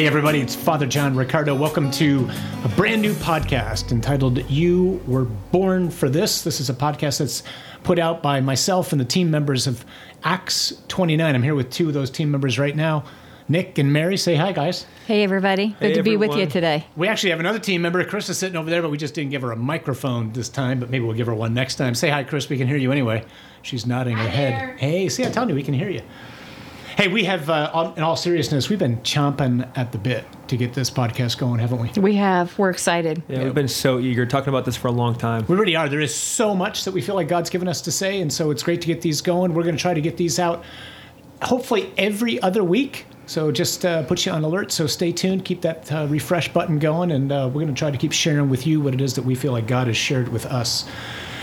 Hey, everybody, it's Father John Riccardo. Welcome to a brand new podcast entitled You Were Born for This. This is a podcast that's put out by myself and the team members of Acts 29. I'm here with two of those team members right now. Nick and Mary, say hi, guys. Hey, everybody. Good Hey, to be with you today. We actually have another team member. Chris is sitting over there, but we just didn't give her a microphone this time, but maybe we'll give her one next time. Say hi, Chris. We can hear you anyway. She's nodding her head. Hey, see, I'm telling you, we can hear you. Hey, we have, uh, all- in all seriousness, we've been chomping at the bit to get this podcast going, haven't we? We have. We're excited. Yeah, we've been so eager talking about this for a long time. We really are. There is so much that we feel like God's given us to say, and so it's great to get these going. We're going to try to get these out hopefully every other week. So just uh, put you on alert. So stay tuned. Keep that uh, refresh button going, and uh, we're going to try to keep sharing with you what it is that we feel like God has shared with us.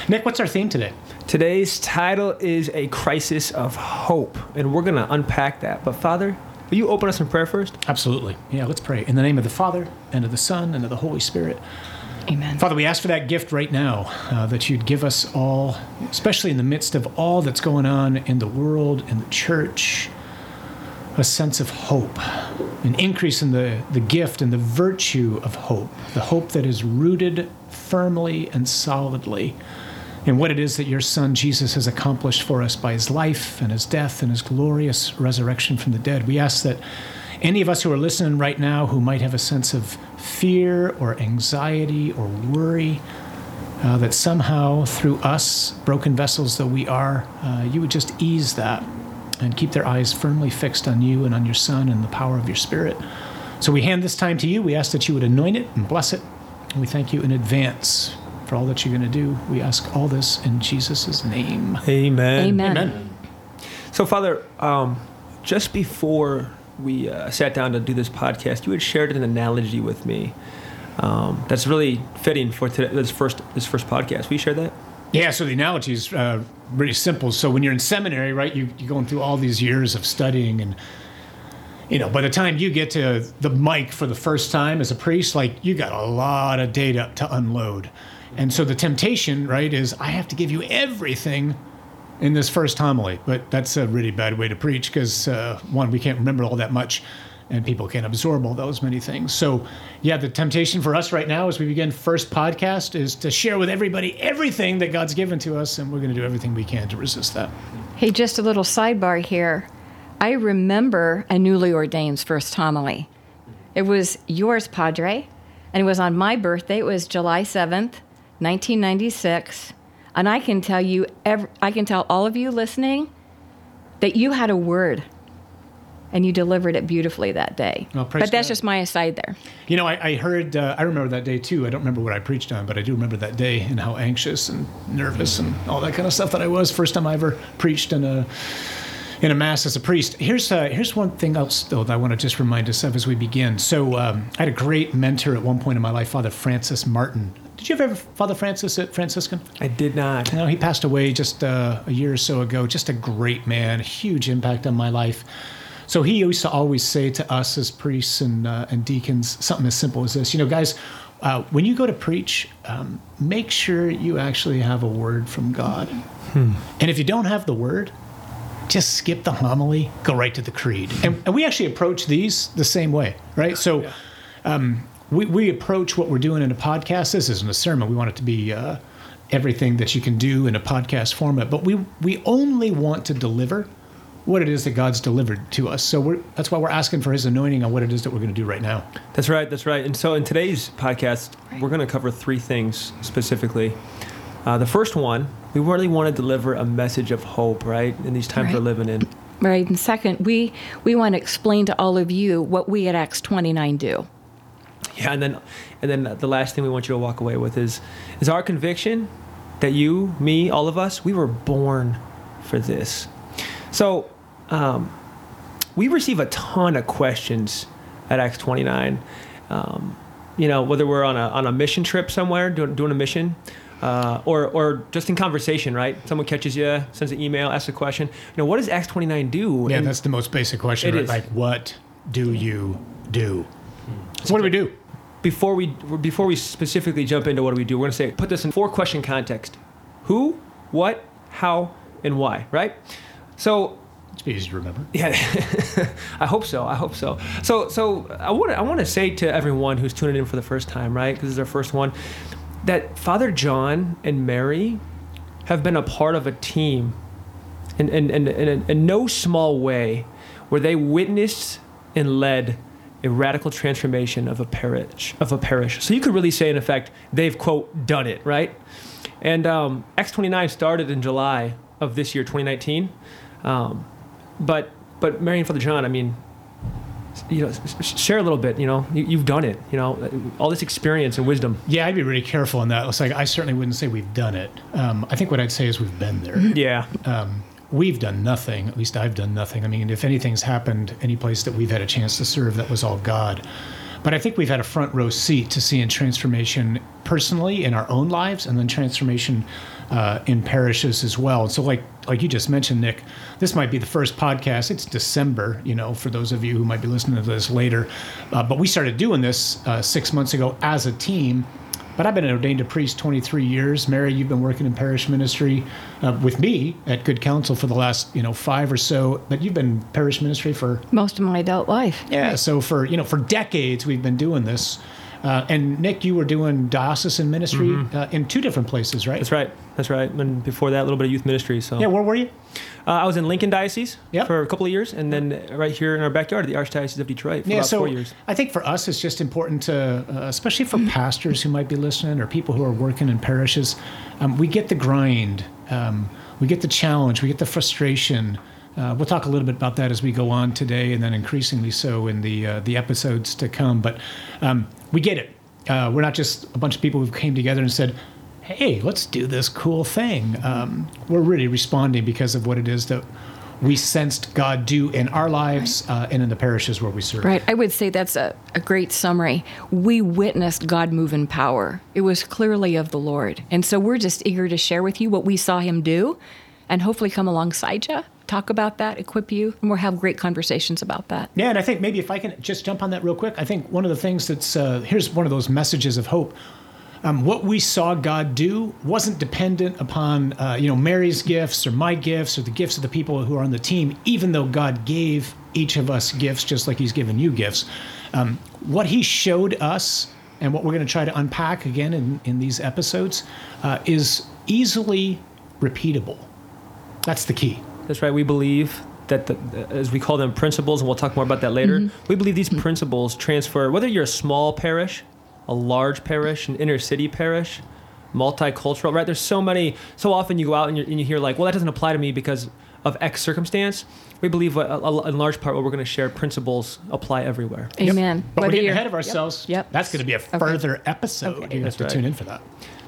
Nick, what's our theme today? Today's title is A Crisis of Hope, and we're going to unpack that. But, Father, will you open us in prayer first? Absolutely. Yeah, let's pray. In the name of the Father, and of the Son, and of the Holy Spirit. Amen. Father, we ask for that gift right now, uh, that you'd give us all, especially in the midst of all that's going on in the world, in the church, a sense of hope, an increase in the, the gift and the virtue of hope, the hope that is rooted firmly and solidly in what it is that your Son Jesus has accomplished for us by his life and his death and his glorious resurrection from the dead. We ask that any of us who are listening right now who might have a sense of fear or anxiety or worry, uh, that somehow through us, broken vessels though we are, uh, you would just ease that and keep their eyes firmly fixed on you and on your Son and the power of your Spirit. So we hand this time to you. We ask that you would anoint it and bless it. And we thank you in advance for all that you're going to do. We ask all this in Jesus' name. Amen. Amen. Amen. So, Father, um, just before we uh, sat down to do this podcast, you had shared an analogy with me um, that's really fitting for today, this first this first podcast. Will you share that? Yeah, so the analogy is uh, really simple. So when you're in seminary, right, you, you're going through all these years of studying, and you know, by the time you get to the mic for the first time as a priest, like you got a lot of data to unload, and so the temptation, right, is I have to give you everything in this first homily, but that's a really bad way to preach because uh, one, we can't remember all that much, and people can't absorb all those many things. So, yeah, the temptation for us right now as we begin first podcast is to share with everybody everything that God's given to us, and we're going to do everything we can to resist that. Hey, just a little sidebar here. I remember a newly ordaine's first homily. It was yours, Padre, and it was on my birthday. It was July 7th, 1996. And I can tell you, ev I can tell all of you listening that you had a word and you delivered it beautifully that day. Well, but that's God. just my aside there. You know, I, I heard, uh, I remember that day too. I don't remember what I preached on, but I do remember that day and how anxious and nervous and all that kind of stuff that I was. First time I ever preached in a in a mass as a priest. Here's uh, here's one thing else though that I want to just remind us of as we begin. So um, I had a great mentor at one point in my life, Father Francis Martin. Did you ever have Father Francis at Franciscan? I did not. You know, he passed away just uh, a year or so ago. Just a great man, huge impact on my life. So he used to always say to us as priests and uh, and deacons something as simple as this: you know, guys, uh, when you go to preach, um, make sure you actually have a word from God. And if you don't have the word, just skip the homily, go right to the creed. And, and we actually approach these the same way, right? So um, we, we approach what we're doing in a podcast. This isn't a sermon. We want it to be uh, everything that you can do in a podcast format. But we, we only want to deliver what it is that God's delivered to us. So we're, that's why we're asking for his anointing on what it is that we're going to do right now. That's right. That's right. And so in today's podcast, we're going to cover three things specifically. Uh, the first one, we really want to deliver a message of hope, right, in these times we're living in. Right. And second, we, we want to explain to all of you what we at Acts 29 do. Yeah, and then and then the last thing we want you to walk away with is is our conviction that you, me, all of us, we were born for this. So um, we receive a ton of questions at Acts 29. Um, you know, whether we're on a on a mission trip somewhere, doing doing a mission. Uh, or, or just in conversation, right? Someone catches you, sends an email, asks a question. You know, what does Acts 29 do? Yeah, And- that's the most basic question, right? Like, what do you do? So what do we do? before we before we specifically jump into what do we do, we're going to say put this in four question context: who, what, how, and why. Right. So It's easy to remember. Yeah, I hope so. I hope so. So, so I want to I want to say to everyone who's tuning in for the first time, right? Because this is our first one, that Father John and Mary have been a part of a team, in in in, in, a, in no small way, where they witnessed and led a radical transformation of a parish of a parish. So you could really say, in effect, they've quote done it, right? And um, Acts 29 started in July of this year, 2019. Um, but but Mary and Father John, I mean, you know, share a little bit. You know, you, have done it. You know, all this experience and wisdom. Yeah, I'd be really careful in that. It's like I certainly wouldn't say we've done it. Um, I think what I'd say is we've been there. Yeah. Um, we've done nothing. At least I've done nothing. I mean, if anything's happened any place that we've had a chance to serve, that was all God. But I think we've had a front row seat to seeing transformation personally in our own lives, and then transformation uh, in parishes as well. So, like like you just mentioned, Nick, this might be the first podcast. It's December, you know, for those of you who might be listening to this later. Uh, but we started doing this uh, six months ago as a team. But I've been an ordained a priest 23 years. Mary, you've been working in parish ministry uh, with me at Good Counsel for the last, you know, five or so. But you've been parish ministry for most of my adult life. Yeah. So for you know, for decades we've been doing this. Uh, and Nick, you were doing diocesan ministry mm-hmm. uh, in two different places, right? That's right. That's right. And before that, a little bit of youth ministry. So yeah, where were you? Uh, I was in Lincoln Diocese yep. for a couple of years, and then right here in our backyard the Archdiocese of Detroit for yeah, about so four years. I think for us, it's just important to, uh, especially for pastors who might be listening or people who are working in parishes, um, we get the grind, um, we get the challenge, we get the frustration. Uh, we'll talk a little bit about that as we go on today, and then increasingly so in the uh, the episodes to come. But um, we get it. Uh, we're not just a bunch of people who came together and said, hey, let's do this cool thing. Um, we're really responding because of what it is that we sensed God do in our lives right. uh, and in the parishes where we serve. Right. I would say that's a, a great summary. We witnessed God move in power, it was clearly of the Lord. And so we're just eager to share with you what we saw Him do and hopefully come alongside you. Talk about that, equip you, and we'll have great conversations about that. Yeah, and I think maybe if I can just jump on that real quick, I think one of the things that's uh, here's one of those messages of hope um, what we saw God do wasn't dependent upon uh, you know Mary's gifts or my gifts or the gifts of the people who are on the team. Even though God gave each of us gifts, just like He's given you gifts, um, what He showed us and what we're going to try to unpack again in, in these episodes uh, is easily repeatable. That's the key. That's right. We believe that the, as we call them principles, and we'll talk more about that later. Mm-hmm. We believe these principles transfer whether you're a small parish a large parish, an inner city parish, multicultural, right? There's so many, so often you go out and, and you hear like, well, that doesn't apply to me because of X circumstance. We believe, a, a, in large part, what we're going to share principles apply everywhere. Amen. Yep. But Whether we're getting ahead of ourselves. Yep. yep. That's going to be a further okay. episode. Okay. You have to right. tune in for that.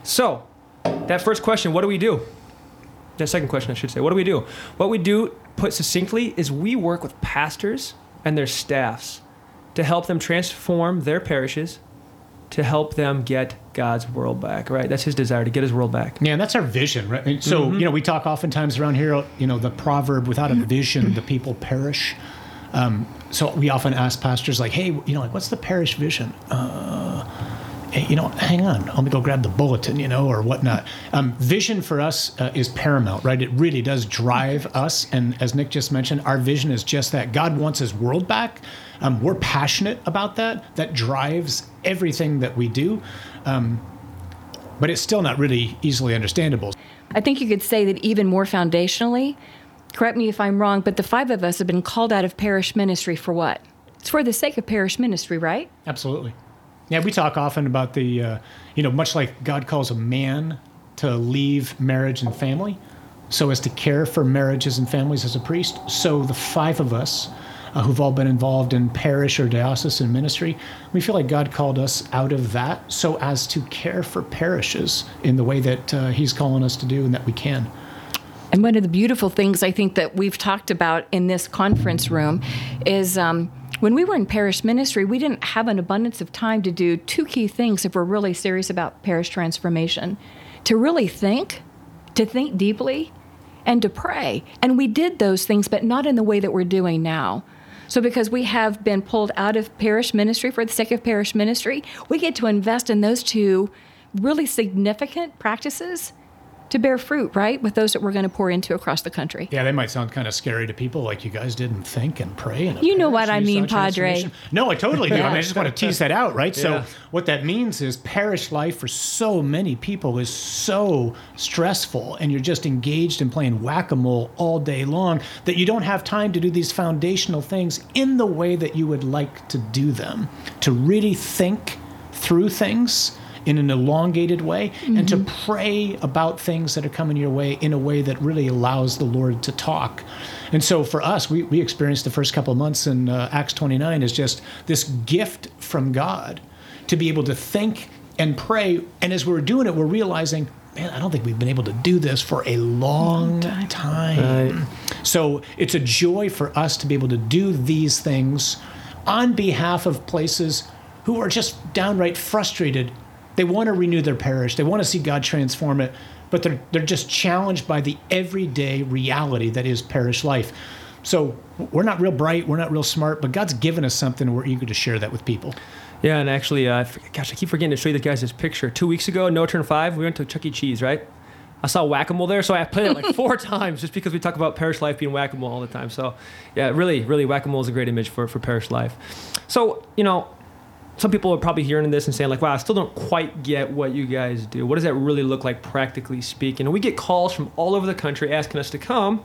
So, that first question, what do we do? That second question, I should say, what do we do? What we do, put succinctly, is we work with pastors and their staffs to help them transform their parishes to help them get God's world back, right? That's his desire to get his world back. Yeah, and that's our vision, right? so, mm-hmm. you know, we talk oftentimes around here, you know, the proverb, without a vision, the people perish. Um, so we often ask pastors, like, hey, you know, like, what's the parish vision? Uh, hey, you know, hang on, let me go grab the bulletin, you know, or whatnot. Um, vision for us uh, is paramount, right? It really does drive us. And as Nick just mentioned, our vision is just that God wants his world back. Um, we're passionate about that. That drives everything that we do. Um, but it's still not really easily understandable. I think you could say that even more foundationally, correct me if I'm wrong, but the five of us have been called out of parish ministry for what? It's for the sake of parish ministry, right? Absolutely. Yeah, we talk often about the, uh, you know, much like God calls a man to leave marriage and family so as to care for marriages and families as a priest. So the five of us uh, who've all been involved in parish or diocesan ministry, we feel like God called us out of that so as to care for parishes in the way that uh, He's calling us to do and that we can. And one of the beautiful things I think that we've talked about in this conference room is um, when we were in parish ministry, we didn't have an abundance of time to do two key things if we're really serious about parish transformation to really think, to think deeply, and to pray. And we did those things, but not in the way that we're doing now. So, because we have been pulled out of parish ministry for the sake of parish ministry, we get to invest in those two really significant practices to bear fruit, right? With those that we're going to pour into across the country. Yeah, they might sound kind of scary to people, like you guys didn't think and pray. And You know what I mean, Padre. Padre. No, I totally do. I mean, I just want to tease that out, right? So, what that means is parish life for so many people is so stressful, and you're just engaged in playing whack a mole all day long that you don't have time to do these foundational things in the way that you would like to do them. To really think through things in an elongated way and to pray about things that are coming your way in a way that really allows the Lord to talk. And so for us, we, we experienced the first couple of months in uh, Acts 29 is just this gift from God to be able to think and pray. And as we were doing it, we're realizing, man, I don't think we've been able to do this for a long time. So it's a joy for us to be able to do these things on behalf of places who are just downright frustrated. They want to renew their parish, they want to see God transform it, but they're, they're just challenged by the everyday reality that is parish life. So we're not real bright, we're not real smart, but God's given us something and we're eager to share that with people. Yeah, and actually, uh, gosh, I keep forgetting to show you the guys this picture. Two weeks ago, No Turn Five, we went to Chuck E. Cheese, right? I saw whack a mole there, so I played it like four times just because we talk about parish life being whack a mole all the time. So, yeah, really, really, whack a mole is a great image for, for parish life. So, you know, some people are probably hearing this and saying, like, wow, I still don't quite get what you guys do. What does that really look like, practically speaking? And we get calls from all over the country asking us to come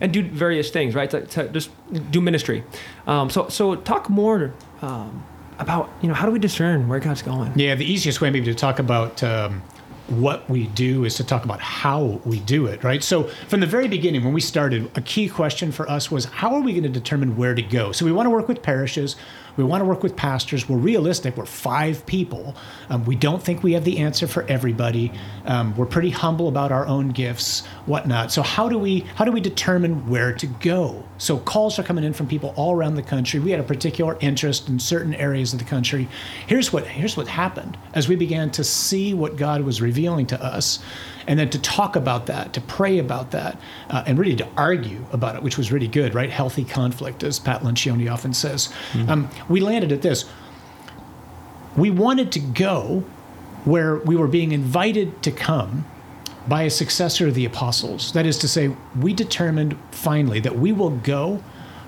and do various things, right? To, to just do ministry. Um, so, so talk more um, about, you know, how do we discern where God's going? Yeah, the easiest way maybe to talk about um, what we do is to talk about how we do it, right? So, from the very beginning, when we started, a key question for us was how are we going to determine where to go? So, we want to work with parishes, we want to work with pastors. We're realistic, we're five people. Um, we don't think we have the answer for everybody. Um, we're pretty humble about our own gifts, whatnot. So, how do we how do we determine where to go? So, calls are coming in from people all around the country. We had a particular interest in certain areas of the country. Here's what here's what happened as we began to see what God was revealing to us, and then to talk about that, to pray about that, uh, and really to argue about it, which was really good, right? Healthy conflict, as Pat Lencioni often says. Um, we landed at this. We wanted to go where we were being invited to come by a successor of the apostles. That is to say, we determined finally that we will go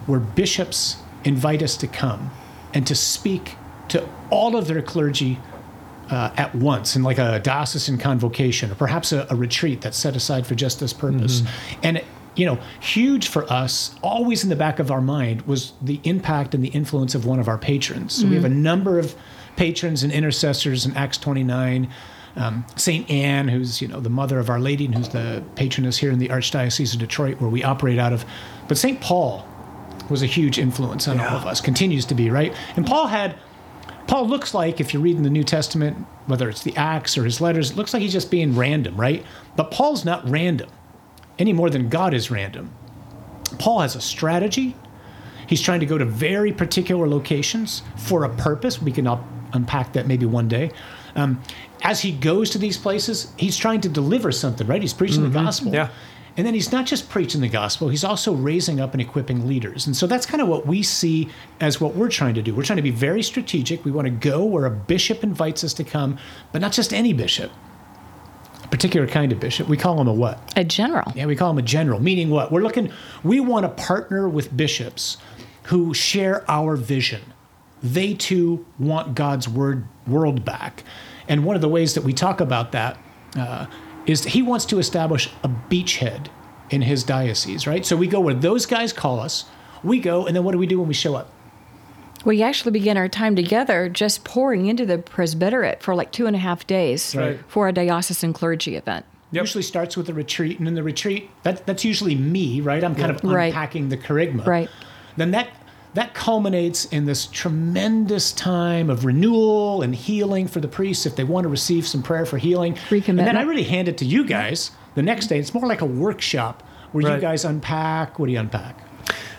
where bishops invite us to come and to speak to all of their clergy uh, at once in like a diocesan convocation or perhaps a, a retreat that's set aside for just this purpose. And you know, huge for us, always in the back of our mind, was the impact and the influence of one of our patrons. So we have a number of patrons and intercessors in Acts 29. Um, Saint Anne, who's you know the mother of Our Lady and who's the patroness here in the Archdiocese of Detroit, where we operate out of. But Saint Paul was a huge influence on all of us, continues to be right. And Paul had Paul looks like, if you're reading the New Testament, whether it's the Acts or his letters, it looks like he's just being random, right? But Paul's not random any more than God is random. Paul has a strategy. He's trying to go to very particular locations for a purpose. We can up, unpack that maybe one day. Um, as he goes to these places, he's trying to deliver something, right? He's preaching the gospel. Yeah. And then he's not just preaching the gospel, he's also raising up and equipping leaders. And so that's kind of what we see as what we're trying to do. We're trying to be very strategic. We want to go where a bishop invites us to come, but not just any bishop, a particular kind of bishop. We call him a what? A general. Yeah, we call him a general, meaning what? We're looking, we want to partner with bishops who share our vision. They too want God's word world back. And one of the ways that we talk about that uh, is he wants to establish a beachhead in his diocese, right? So we go where those guys call us, we go, and then what do we do when we show up? We actually begin our time together just pouring into the presbyterate for like two and a half days Right. for a diocesan clergy event. Yep. Usually starts with a retreat, and in the retreat, that, that's usually me, right? I'm kind of Right. unpacking the charisma. Right. Then that that culminates in this tremendous time of renewal and healing for the priests if they want to receive some prayer for healing. And then I really hand it to you guys the next day. It's more like a workshop where you guys unpack. What do you unpack?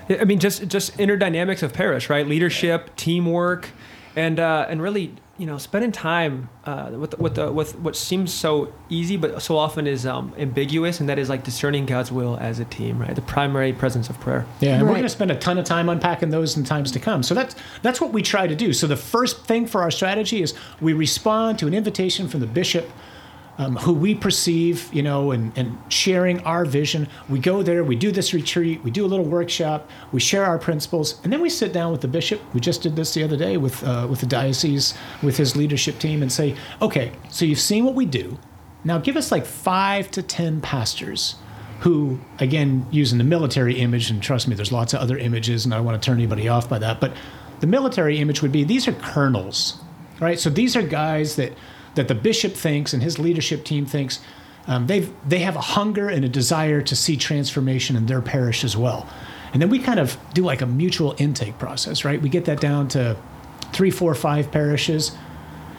I mean, just just inner dynamics of parish, right? Leadership, teamwork, and uh, and really, you know, spending time uh, with with the, with what seems so easy, but so often is um, ambiguous, and that is like discerning God's will as a team, right? The primary presence of prayer. Yeah, and we're going to spend a ton of time unpacking those in times to come. So that's that's what we try to do. So the first thing for our strategy is we respond to an invitation from the bishop um, who we perceive, you know, and, and sharing our vision. We go there, we do this retreat, we do a little workshop, we share our principles, and then we sit down with the bishop. We just did this the other day with uh, with the diocese, with his leadership team, and say, okay, so you've seen what we do. Now give us like five to ten pastors who, again, using the military image, and trust me, there's lots of other images, and I don't want to turn anybody off by that, but the military image would be these are colonels, right? So these are guys that that the bishop thinks and his leadership team thinks um, they they have a hunger and a desire to see transformation in their parish as well. And then we kind of do like a mutual intake process, right? We get that down to three, four, five parishes,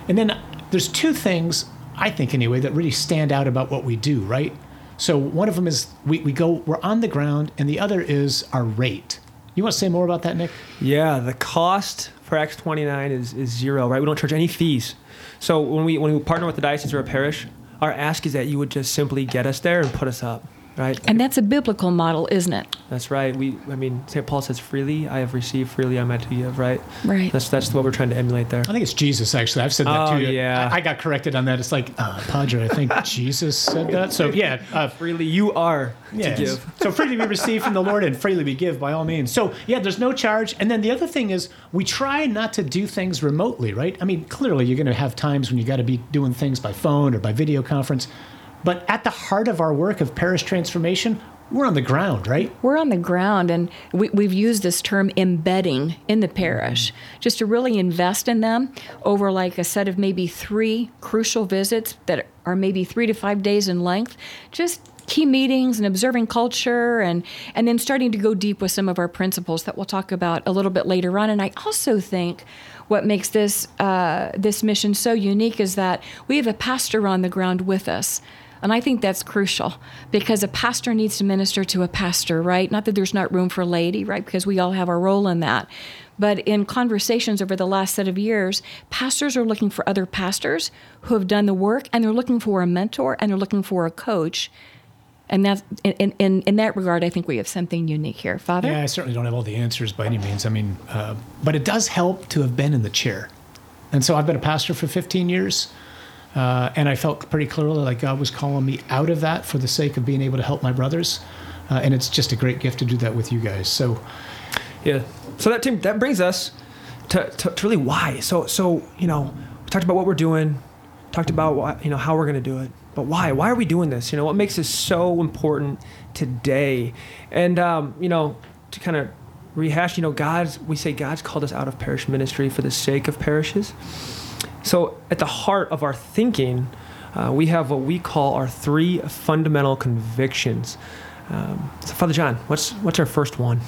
and then there's two things I think anyway that really stand out about what we do, right? So one of them is we, we go we're on the ground, and the other is our rate. You want to say more about that, Nick? Yeah, the cost for Acts 29 is, is zero, right? We don't charge any fees. So when we when we partner with the diocese or a parish, our ask is that you would just simply get us there and put us up right? And that's a biblical model, isn't it? That's right. We, I mean, St. Paul says, "Freely I have received, freely I'm meant to give." Right. Right. That's that's what we're trying to emulate there. I think it's Jesus. Actually, I've said that Oh, too. yeah. I, I got corrected on that. It's like uh, Padre. I think Jesus said that. So yeah, uh, Freely you are Yes. to give. so freely we receive from the Lord and freely we give by all means. So yeah, there's no charge. And then the other thing is we try not to do things remotely, right? I mean, clearly you're going to have times when you got to be doing things by phone or by video conference. But at the heart of our work of parish transformation, we're on the ground, right? We're on the ground, and we, we've used this term embedding in the parish just to really invest in them over like a set of maybe three crucial visits that are maybe three to five days in length. Just key meetings and observing culture and and then starting to go deep with some of our principles that we'll talk about a little bit later on and i also think what makes this uh, this mission so unique is that we have a pastor on the ground with us and I think that's crucial because a pastor needs to minister to a pastor, right? Not that there's not room for laity, right? Because we all have our role in that. But in conversations over the last set of years, pastors are looking for other pastors who have done the work and they're looking for a mentor and they're looking for a coach. And that's in, in, in that regard, I think we have something unique here. Father? Yeah, I certainly don't have all the answers by any means. I mean, uh, but it does help to have been in the chair. And so I've been a pastor for 15 years. Uh, and I felt pretty clearly like God was calling me out of that for the sake of being able to help my brothers. Uh, and it's just a great gift to do that with you guys. So, Yeah. So that team that brings us to, to, to really why. So so you know we talked about what we're doing, talked about you know how we're going to do it, but why? Why are we doing this? You know what makes this so important today? And um, you know to kind of rehash, you know God's we say God's called us out of parish ministry for the sake of parishes. So at the heart of our thinking, uh, we have what we call our three fundamental convictions. Um, so Father John, what's what's our first one?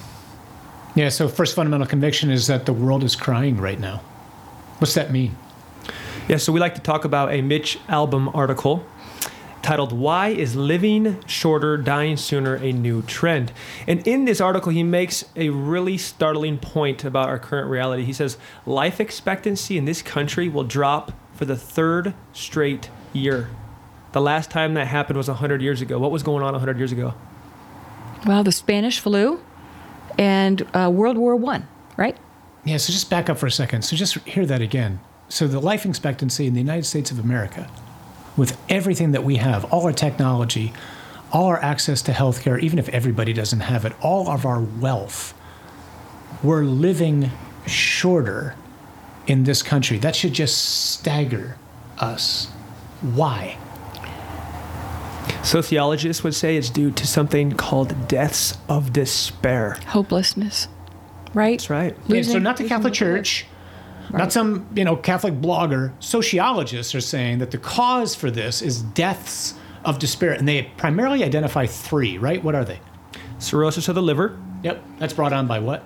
yeah, so first fundamental conviction is that the world is crying right now. What's that mean? Yeah, so we like to talk about a Mitch Albom article titled Why is Living Shorter, Dying Sooner a New Trend? And in this article, he makes a really startling point about our current reality. He says life expectancy in this country will drop for the third straight year. The last time that happened was 100 years ago. What was going on 100 years ago? Well, the Spanish flu and uh, World War One, right? Yeah, so just back up for a second. So just hear that again. So the life expectancy in the United States of America, with everything that we have, all our technology, all our access to healthcare, even if everybody doesn't have it, all of our wealth, we're living shorter in this country. That should just stagger us. Why? Sociologists would say it's due to something called deaths of despair. Hopelessness, right? That's right. Yeah, so not the losing Catholic the blood. Church, not some you know Catholic blogger. Sociologists are saying that the cause for this is deaths of despair, and they primarily identify three. Right? What are they? Cirrhosis of the liver, Yep, that's brought on by what?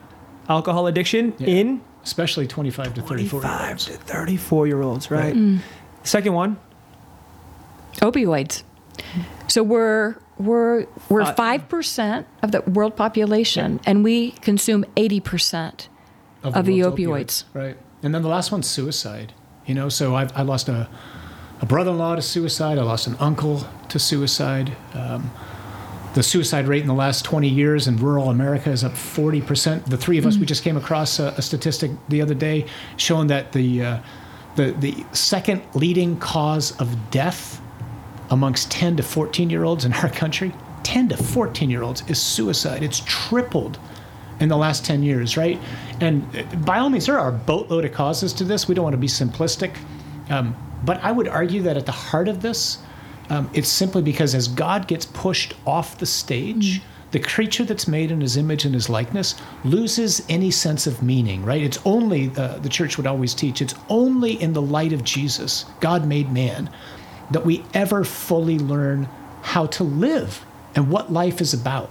alcohol addiction Yeah. in Especially 25 to 34 year 25 olds. to 34 year olds, right? Mm. Second one, opioids. So we're we're we're Uh, five percent of the world population, and we consume eighty percent. Of the world's opioids. Right. And then the last one's suicide. You know, so I've, I lost a, a brother in law to suicide, I lost an uncle to suicide. Um, the suicide rate in the last 20 years in rural America is up 40%. The three of us, we just came across a, a statistic the other day showing that the, uh, the, the second leading cause of death amongst 10 to 14 year olds in our country, 10 to 14 year olds is suicide. It's tripled in the last 10 years, right? And uh, by all means, there are a boatload of causes to this. We don't want to be simplistic. Um, but I would argue that at the heart of this, um, it's simply because as God gets pushed off the stage, the creature that's made in his image and his likeness loses any sense of meaning, right? It's only, uh, the church would always teach, it's only in the light of Jesus, God made man, that we ever fully learn how to live and what life is about.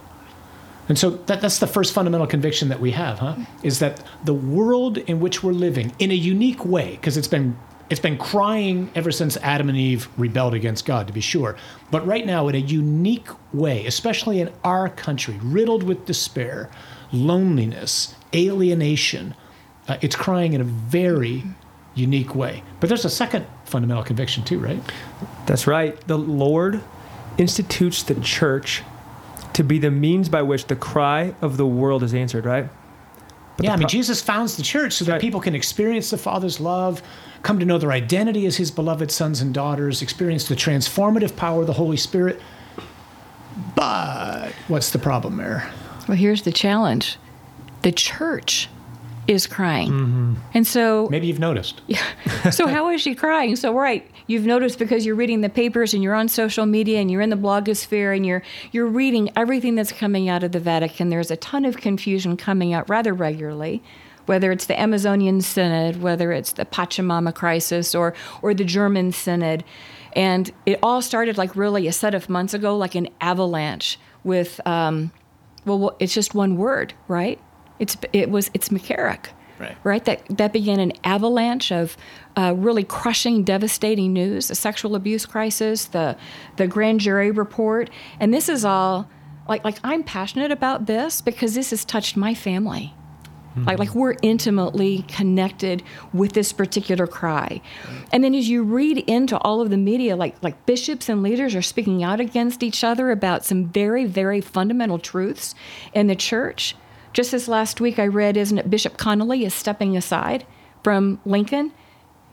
And so that, that's the first fundamental conviction that we have, huh? Is that the world in which we're living, in a unique way, because it's been it's been crying ever since Adam and Eve rebelled against God, to be sure. But right now, in a unique way, especially in our country, riddled with despair, loneliness, alienation, uh, it's crying in a very unique way. But there's a second fundamental conviction, too, right? That's right. The Lord institutes the church to be the means by which the cry of the world is answered, right? yeah, I mean, Jesus founds the church so that Right. people can experience the Father's love, come to know their identity as His beloved sons and daughters, experience the transformative power of the Holy Spirit. But what's the problem there? Well, here's the challenge the church is crying. And so, Maybe you've noticed. so how is she crying? So, right, you've noticed because you're reading the papers and you're on social media and you're in the blogosphere and you're you're reading everything that's coming out of the Vatican. There's a ton of confusion coming out rather regularly. Whether it's the Amazonian Synod, whether it's the Pachamama crisis, or or the German Synod, and it all started like really a set of months ago, like an avalanche with, um, well, it's just one word, right? It's it was it's McCarrick, Right. right? That that began an avalanche of uh, really crushing, devastating news: the sexual abuse crisis, the the grand jury report, and this is all like like I'm passionate about this because this has touched my family. Like, like we're intimately connected with this particular cry. And then as you read into all of the media, like like bishops and leaders are speaking out against each other about some very, very fundamental truths in the church. Just this last week I read, isn't it Bishop Conley is stepping aside from Lincoln?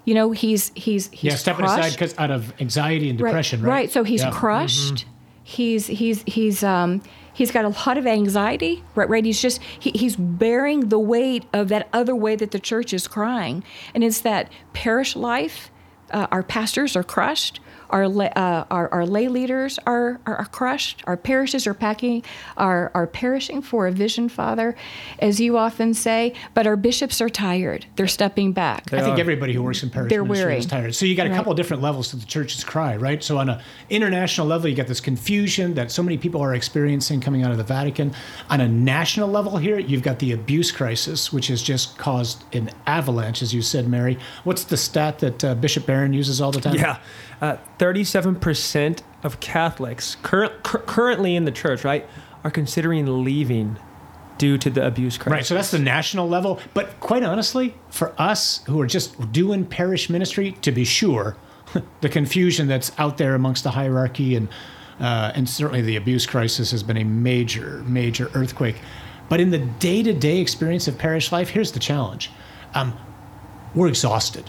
You know, he's he's he's yeah, stepping aside because out of anxiety and depression, right? Right. So he's Yeah. Mm-hmm. crushed. He's he's he's um he's got a lot of anxiety. Right. Right. He's just he, he's bearing the weight of that other way that the church is crying, and it's that parish life. Uh, our pastors are crushed. Our, uh, our, our lay leaders are, are, are crushed. Our parishes are packing, are, are perishing for a vision, Father, as you often say. But our bishops are tired. They're stepping back. I think are. everybody who works in parish They're ministry weary. is tired. So you got a Right. couple of different levels to the church's cry, right? So on an international level, you got this confusion that so many people are experiencing coming out of the Vatican. On a national level here, you've got the abuse crisis, which has just caused an avalanche, as you said, Mary. What's the stat that uh, Bishop Barron uses all the time? Yeah. Uh, 37% of Catholics cur- cur- currently in the church, right, are considering leaving due to the abuse crisis. Right, so that's the national level. But quite honestly, for us who are just doing parish ministry, to be sure, the confusion that's out there amongst the hierarchy and uh, and certainly the abuse crisis has been a major, major earthquake. But in the day-to-day experience of parish life, here's the challenge: um, we're exhausted.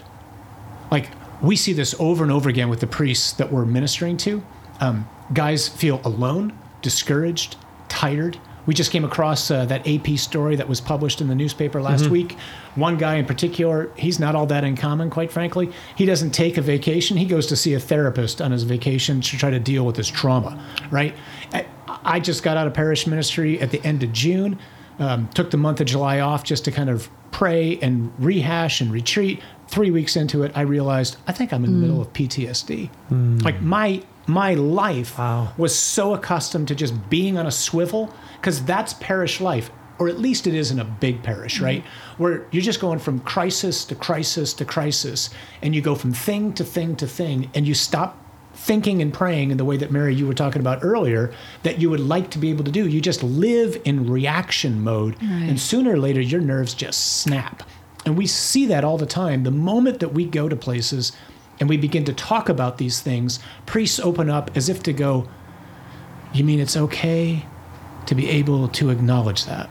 Like we see this over and over again with the priests that we're ministering to. Um, guys feel alone, discouraged, tired. We just came across uh, that AP story that was published in the newspaper last week. One guy in particular, he's not all that uncommon, quite frankly. He doesn't take a vacation. He goes to see a therapist on his vacation to try to deal with his trauma, right? I- I just got out of parish ministry at the end of June. Um, took the month of July off just to kind of pray and rehash and retreat. Three weeks into it, I realized I think I'm in the middle of PTSD. Like my my life Wow. was so accustomed to just being on a swivel because that's parish life, or at least it is in a big parish, right? Where you're just going from crisis to crisis to crisis, and you go from thing to thing to thing, and you stop thinking and praying in the way that Mary you were talking about earlier that you would like to be able to do. You just live in reaction mode, and sooner or later your nerves just snap. And we see that all the time. The moment that we go to places and we begin to talk about these things, priests open up as if to go, You mean it's okay to be able to acknowledge that?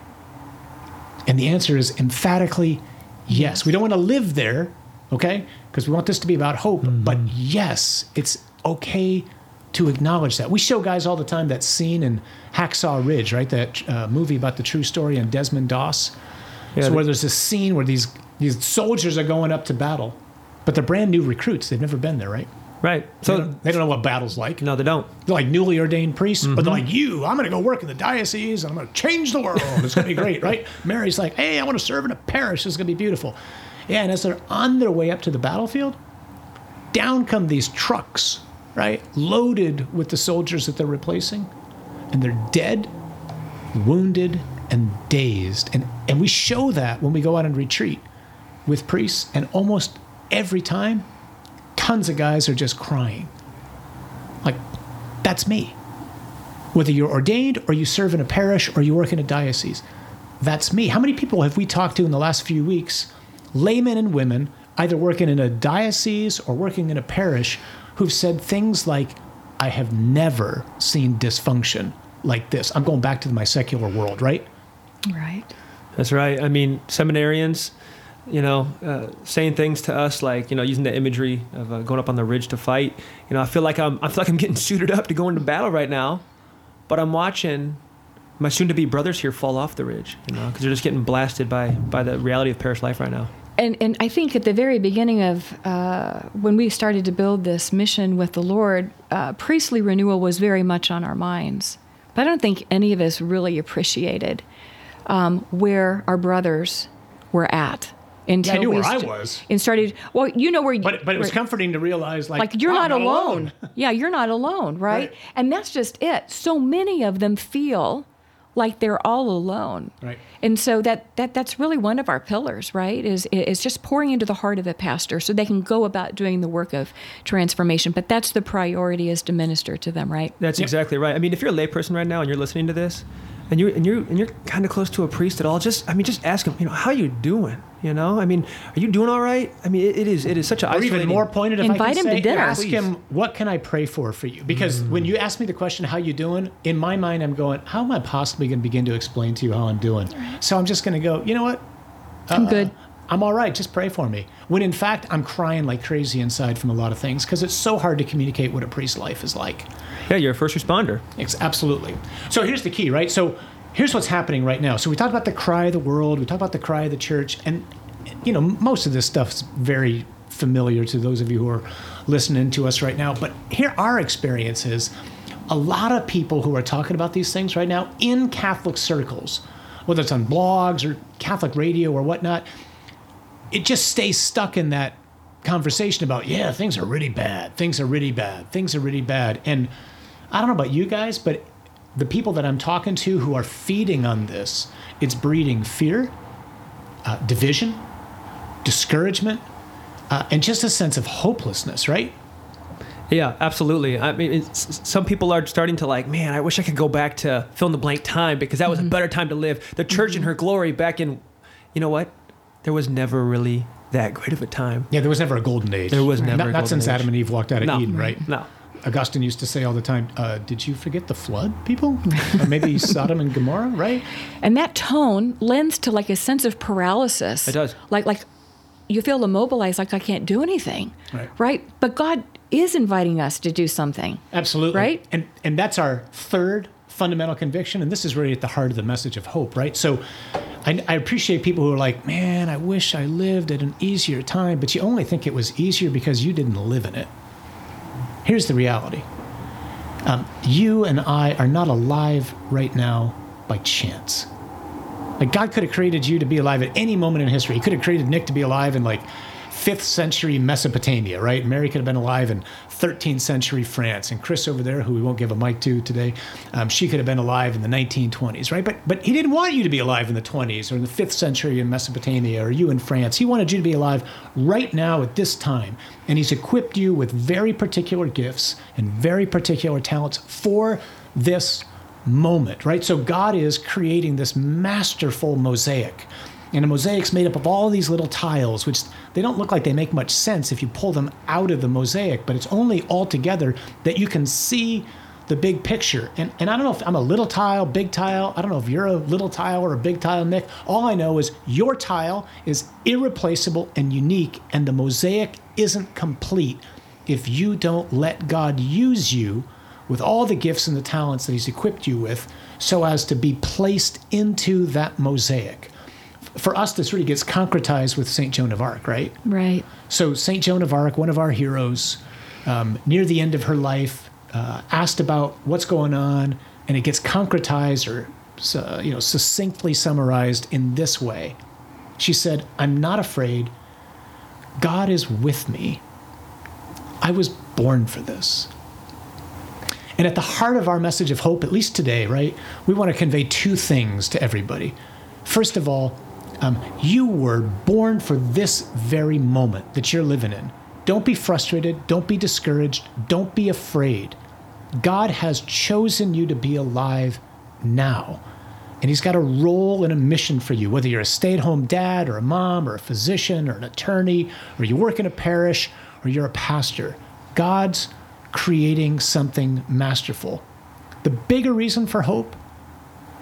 And the answer is emphatically yes. We don't want to live there, okay? Because we want this to be about hope, but yes, it's okay to acknowledge that. We show guys all the time that scene in Hacksaw Ridge, right? That uh, movie about the true story on Desmond Doss. Yeah, so where there's this scene where these these soldiers are going up to battle, but they're brand new recruits. They've never been there, right? Right. So they don't, they don't know what battle's like. no, they don't. They're like newly ordained priests, but they're Mm-hmm. like, you, I'm going to go work in the diocese and I'm going to change the world. It's going to be great, right? Mary's like, hey, I want to serve in a parish. It's going to be beautiful. Yeah, and as they're on their way up to the battlefield, down come these trucks, right? Loaded with the soldiers that they're replacing. And they're dead, wounded, and dazed. And, and we show that when we go out and retreat with priests. And almost every time, tons of guys are just crying. Like, that's me. Whether you're ordained or you serve in a parish or you work in a diocese, that's me. How many people have we talked to in the last few weeks, laymen and women, either working in a diocese or working in a parish, who've said things like, I have never seen dysfunction like this? I'm going back to my secular world, right? Right. That's right. I mean, seminarians, you know, uh, saying things to us like, you know, using the imagery of uh, going up on the ridge to fight. You know, I feel like I'm, I feel like I'm getting suited up to go into battle right now, but I'm watching my soon-to-be brothers here fall off the ridge. You know, because they're just getting blasted by by the reality of parish life right now. And, and I think at the very beginning of uh, when we started to build this mission with the Lord, uh, priestly renewal was very much on our minds. But I don't think any of us really appreciated um, where our brothers were at until I knew we where I was. and started. Well, you know where. You, but, but it was where- comforting to realize, like, like you're wow, not I'm alone. yeah, you're not alone, right? Right. And that's just it. So many of them feel like they're all alone. Right. And so that, that that's really one of our pillars, right? Is is just pouring into the heart of a pastor so they can go about doing the work of transformation. But that's the priority is to minister to them, right? That's Yep. exactly right. I mean, if you're a layperson right now and you're listening to this, and you and you and you're kind of close to a priest at all, just I mean, just ask him. You know, how you doing? You know, I mean, are you doing all right? I mean, it, it is it is such a Or even more pointed, if I can him to say, dinner. ask Please. him, what can I pray for for you? Because mm. when you ask me the question, how you doing? In my mind, I'm going, how am I possibly going to begin to explain to you how I'm doing? So I'm just going to go, you know what? I'm uh-uh. good. I'm all right. Just pray for me. When in fact, I'm crying like crazy inside from a lot of things because it's so hard to communicate what a priest's life is like. Yeah, you're a first responder. It's absolutely. So here's the key, right? So here's what's happening right now. So we talked about the cry of the world, we talked about the cry of the church, and you know most of this stuff's very familiar to those of you who are listening to us right now. But here our experience is a lot of people who are talking about these things right now in Catholic circles, whether it's on blogs or Catholic radio or whatnot, it just stays stuck in that conversation about yeah things are really bad things are really bad things are really bad and i don't know about you guys but the people that i'm talking to who are feeding on this it's breeding fear uh, division discouragement uh, and just a sense of hopelessness right Yeah, absolutely. I mean, it's, some people are starting to like, man, I wish I could go back to fill in the blank time because that was a better time to live. The church in her glory back in, you know what? There was never really that great of a time. yeah there was never a golden age There was never not, a not since golden adam and eve walked out of No. eden right No. augustine used to say all the time uh, did you forget the flood people or maybe sodom and gomorrah right And that tone lends to like a sense of paralysis. It does. Like like you feel immobilized, like I can't do anything. Right. Right. But God is inviting us to do something. Absolutely. Right? And and that's our third fundamental conviction, and this is really at the heart of the message of hope, right? So I, I appreciate people who are like, man, I wish I lived at an easier time, but you only think it was easier because you didn't live in it. Here's the reality. Um, you and I are not alive right now by chance. Like God could have created you to be alive at any moment in history. He could have created Nick to be alive in like fifth century Mesopotamia, right? Mary could have been alive in 13th century France, and Chris over there, who we won't give a mic to today, um, she could have been alive in the 1920s, right? But but he didn't want you to be alive in the 20s or in the fifth century in Mesopotamia or you in France. He wanted you to be alive right now at this time, and he's equipped you with very particular gifts and very particular talents for this moment, right? So God is creating this masterful mosaic. And a mosaic's made up of all these little tiles, which they don't look like they make much sense if you pull them out of the mosaic, but it's only all together that you can see the big picture. And, and I don't know if I'm a little tile, big tile. I don't know if you're a little tile or a big tile, Nick. All I know is your tile is irreplaceable and unique, and the mosaic isn't complete if you don't let God use you with all the gifts and the talents that He's equipped you with so as to be placed into that mosaic. For us, this really gets concretized with St. Joan of Arc, right? Right. So, St. Joan of Arc, one of our heroes, um, near the end of her life, uh, asked about what's going on, and it gets concretized or uh, you know succinctly summarized in this way. She said, "I'm not afraid. God is with me. I was born for this." And at the heart of our message of hope, at least today, right, we want to convey two things to everybody. First of all, um, you were born for this very moment that you're living in. Don't be frustrated. Don't be discouraged. Don't be afraid. God has chosen you to be alive now. And He's got a role and a mission for you, whether you're a stay at home dad or a mom or a physician or an attorney or you work in a parish or you're a pastor. God's creating something masterful. The bigger reason for hope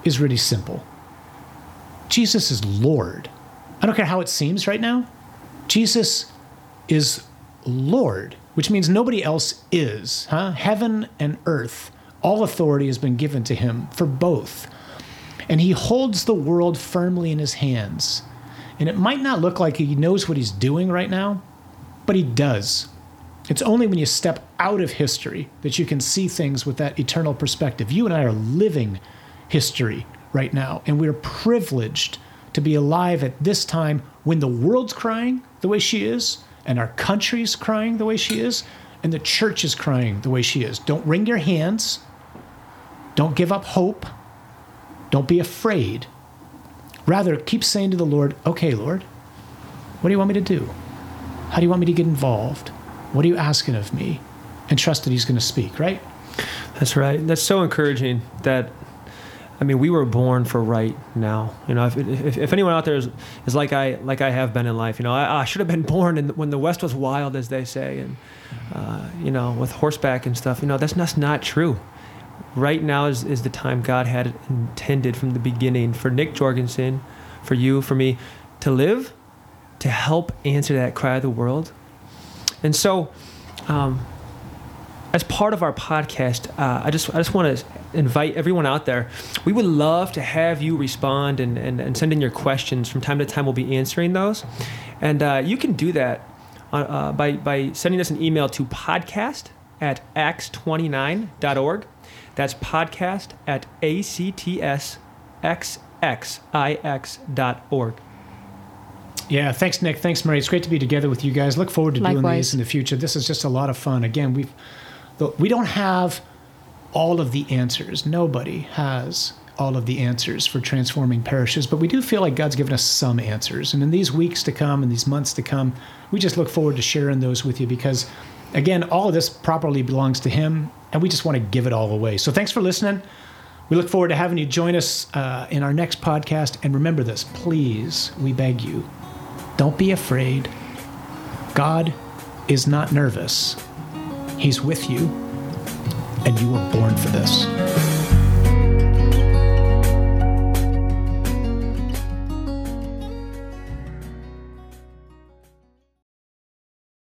is really simple Jesus is Lord. I don't care how it seems right now. Jesus is Lord, which means nobody else is. Huh? Heaven and earth, all authority has been given to him for both. And he holds the world firmly in his hands. And it might not look like he knows what he's doing right now, but he does. It's only when you step out of history that you can see things with that eternal perspective. You and I are living history right now, and we're privileged to be alive at this time when the world's crying the way she is, and our country's crying the way she is, and the church is crying the way she is. Don't wring your hands. Don't give up hope. Don't be afraid. Rather, keep saying to the Lord, okay, Lord, what do you want me to do? How do you want me to get involved? What are you asking of me? And trust that He's going to speak, right? That's right. That's so encouraging that I mean, we were born for right now. You know, if, if, if anyone out there is, is like I like I have been in life, you know, I, I should have been born in, when the West was wild, as they say, and uh, you know, with horseback and stuff. You know, that's, that's not true. Right now is, is the time God had intended from the beginning for Nick Jorgensen, for you, for me, to live, to help answer that cry of the world. And so, um, as part of our podcast, uh, I just I just want to invite everyone out there. We would love to have you respond and, and, and send in your questions. From time to time, we'll be answering those. And uh, you can do that uh, by, by sending us an email to podcast at acts29.org. That's podcast at actsxxix.org. Yeah, thanks, Nick. Thanks, Mary. It's great to be together with you guys. Look forward to Likewise. doing these in the future. This is just a lot of fun. Again, we've we don't have all of the answers. Nobody has all of the answers for transforming parishes, but we do feel like God's given us some answers. And in these weeks to come and these months to come, we just look forward to sharing those with you because, again, all of this properly belongs to Him, and we just want to give it all away. So thanks for listening. We look forward to having you join us uh, in our next podcast. And remember this, please, we beg you, don't be afraid. God is not nervous, He's with you, and you were born for this.